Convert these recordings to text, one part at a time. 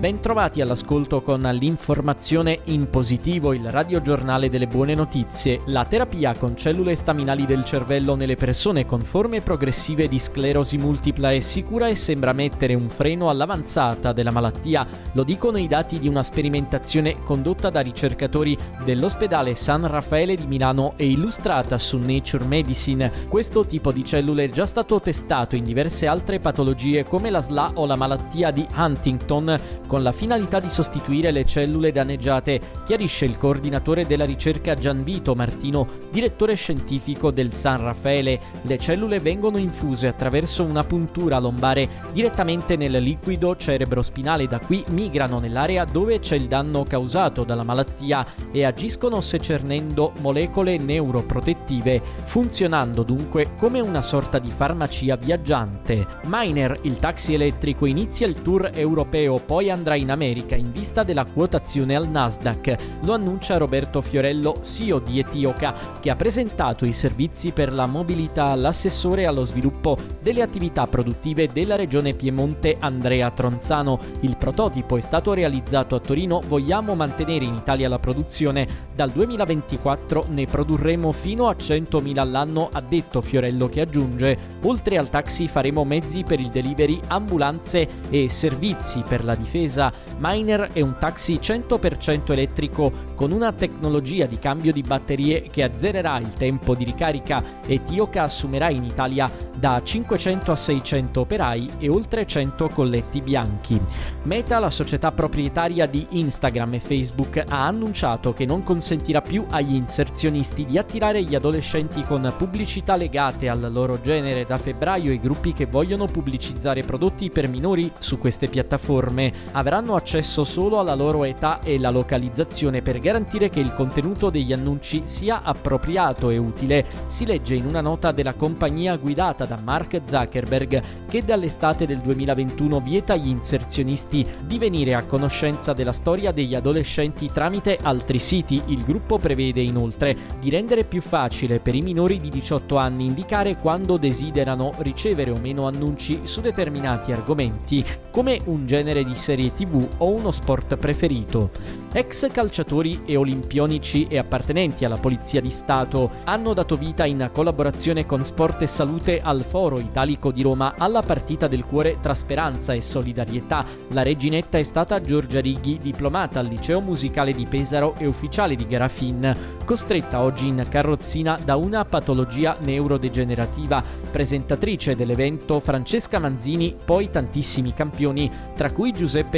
Bentrovati all'ascolto con l'informazione in positivo, il radiogiornale delle buone notizie. La terapia con cellule staminali del cervello nelle persone con forme progressive di sclerosi multipla è sicura e sembra mettere un freno all'avanzata della malattia. Lo dicono i dati di una sperimentazione condotta da ricercatori dell'ospedale San Raffaele di Milano e illustrata su Nature Medicine. Questo tipo di cellule è già stato testato in diverse altre patologie come la SLA o la malattia di Huntington con la finalità di sostituire le cellule danneggiate, chiarisce il coordinatore della ricerca Gianvito Martino, direttore scientifico del San Raffaele. Le cellule vengono infuse attraverso una puntura lombare direttamente nel liquido cerebrospinale, da qui migrano nell'area dove c'è il danno causato dalla malattia e agiscono secernendo molecole neuroprotettive, funzionando dunque come una sorta di farmacia viaggiante. Miner, il taxi elettrico, inizia il tour europeo, poi andrà in America in vista della quotazione al Nasdaq. Lo annuncia Roberto Fiorello, CEO di Etioca, che ha presentato i servizi per la mobilità all'assessore allo sviluppo delle attività produttive della regione Piemonte Andrea Tronzano. Il prototipo è stato realizzato a Torino, vogliamo mantenere in Italia la produzione. Dal 2024 ne produrremo fino a 100.000 all'anno, ha detto Fiorello che aggiunge, oltre al taxi faremo mezzi per il delivery, ambulanze e servizi per la difesa Miner è un taxi 100% elettrico con una tecnologia di cambio di batterie che azzererà il tempo di ricarica e Tioca assumerà in Italia da 500 a 600 operai e oltre 100 colletti bianchi. Meta, la società proprietaria di Instagram e Facebook, ha annunciato che non consentirà più agli inserzionisti di attirare gli adolescenti con pubblicità legate al loro genere da febbraio i gruppi che vogliono pubblicizzare prodotti per minori su queste piattaforme avranno accesso solo alla loro età e la localizzazione per garantire che il contenuto degli annunci sia appropriato e utile, si legge in una nota della compagnia guidata da Mark Zuckerberg che dall'estate del 2021 vieta agli inserzionisti di venire a conoscenza della storia degli adolescenti tramite altri siti. Il gruppo prevede inoltre di rendere più facile per i minori di 18 anni indicare quando desiderano ricevere o meno annunci su determinati argomenti, come un genere di serie tv o uno sport preferito. Ex calciatori e olimpionici e appartenenti alla Polizia di Stato hanno dato vita in collaborazione con Sport e Salute al Foro Italico di Roma alla partita del cuore tra speranza e solidarietà. La reginetta è stata Giorgia Righi, diplomata al liceo musicale di Pesaro e ufficiale di Garafin, costretta oggi in carrozzina da una patologia neurodegenerativa. Presentatrice dell'evento Francesca Manzini, poi tantissimi campioni, tra cui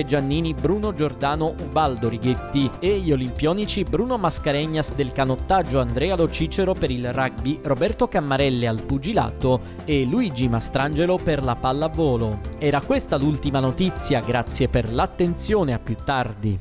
Giannini, Bruno Giordano, Ubaldo Righetti e gli olimpionici Bruno Mascaregnas del canottaggio, Andrea Lo Cicero per il rugby, Roberto Cammarelle al pugilato e Luigi Mastrangelo per la pallavolo. Era questa l'ultima notizia, grazie per l'attenzione, a più tardi.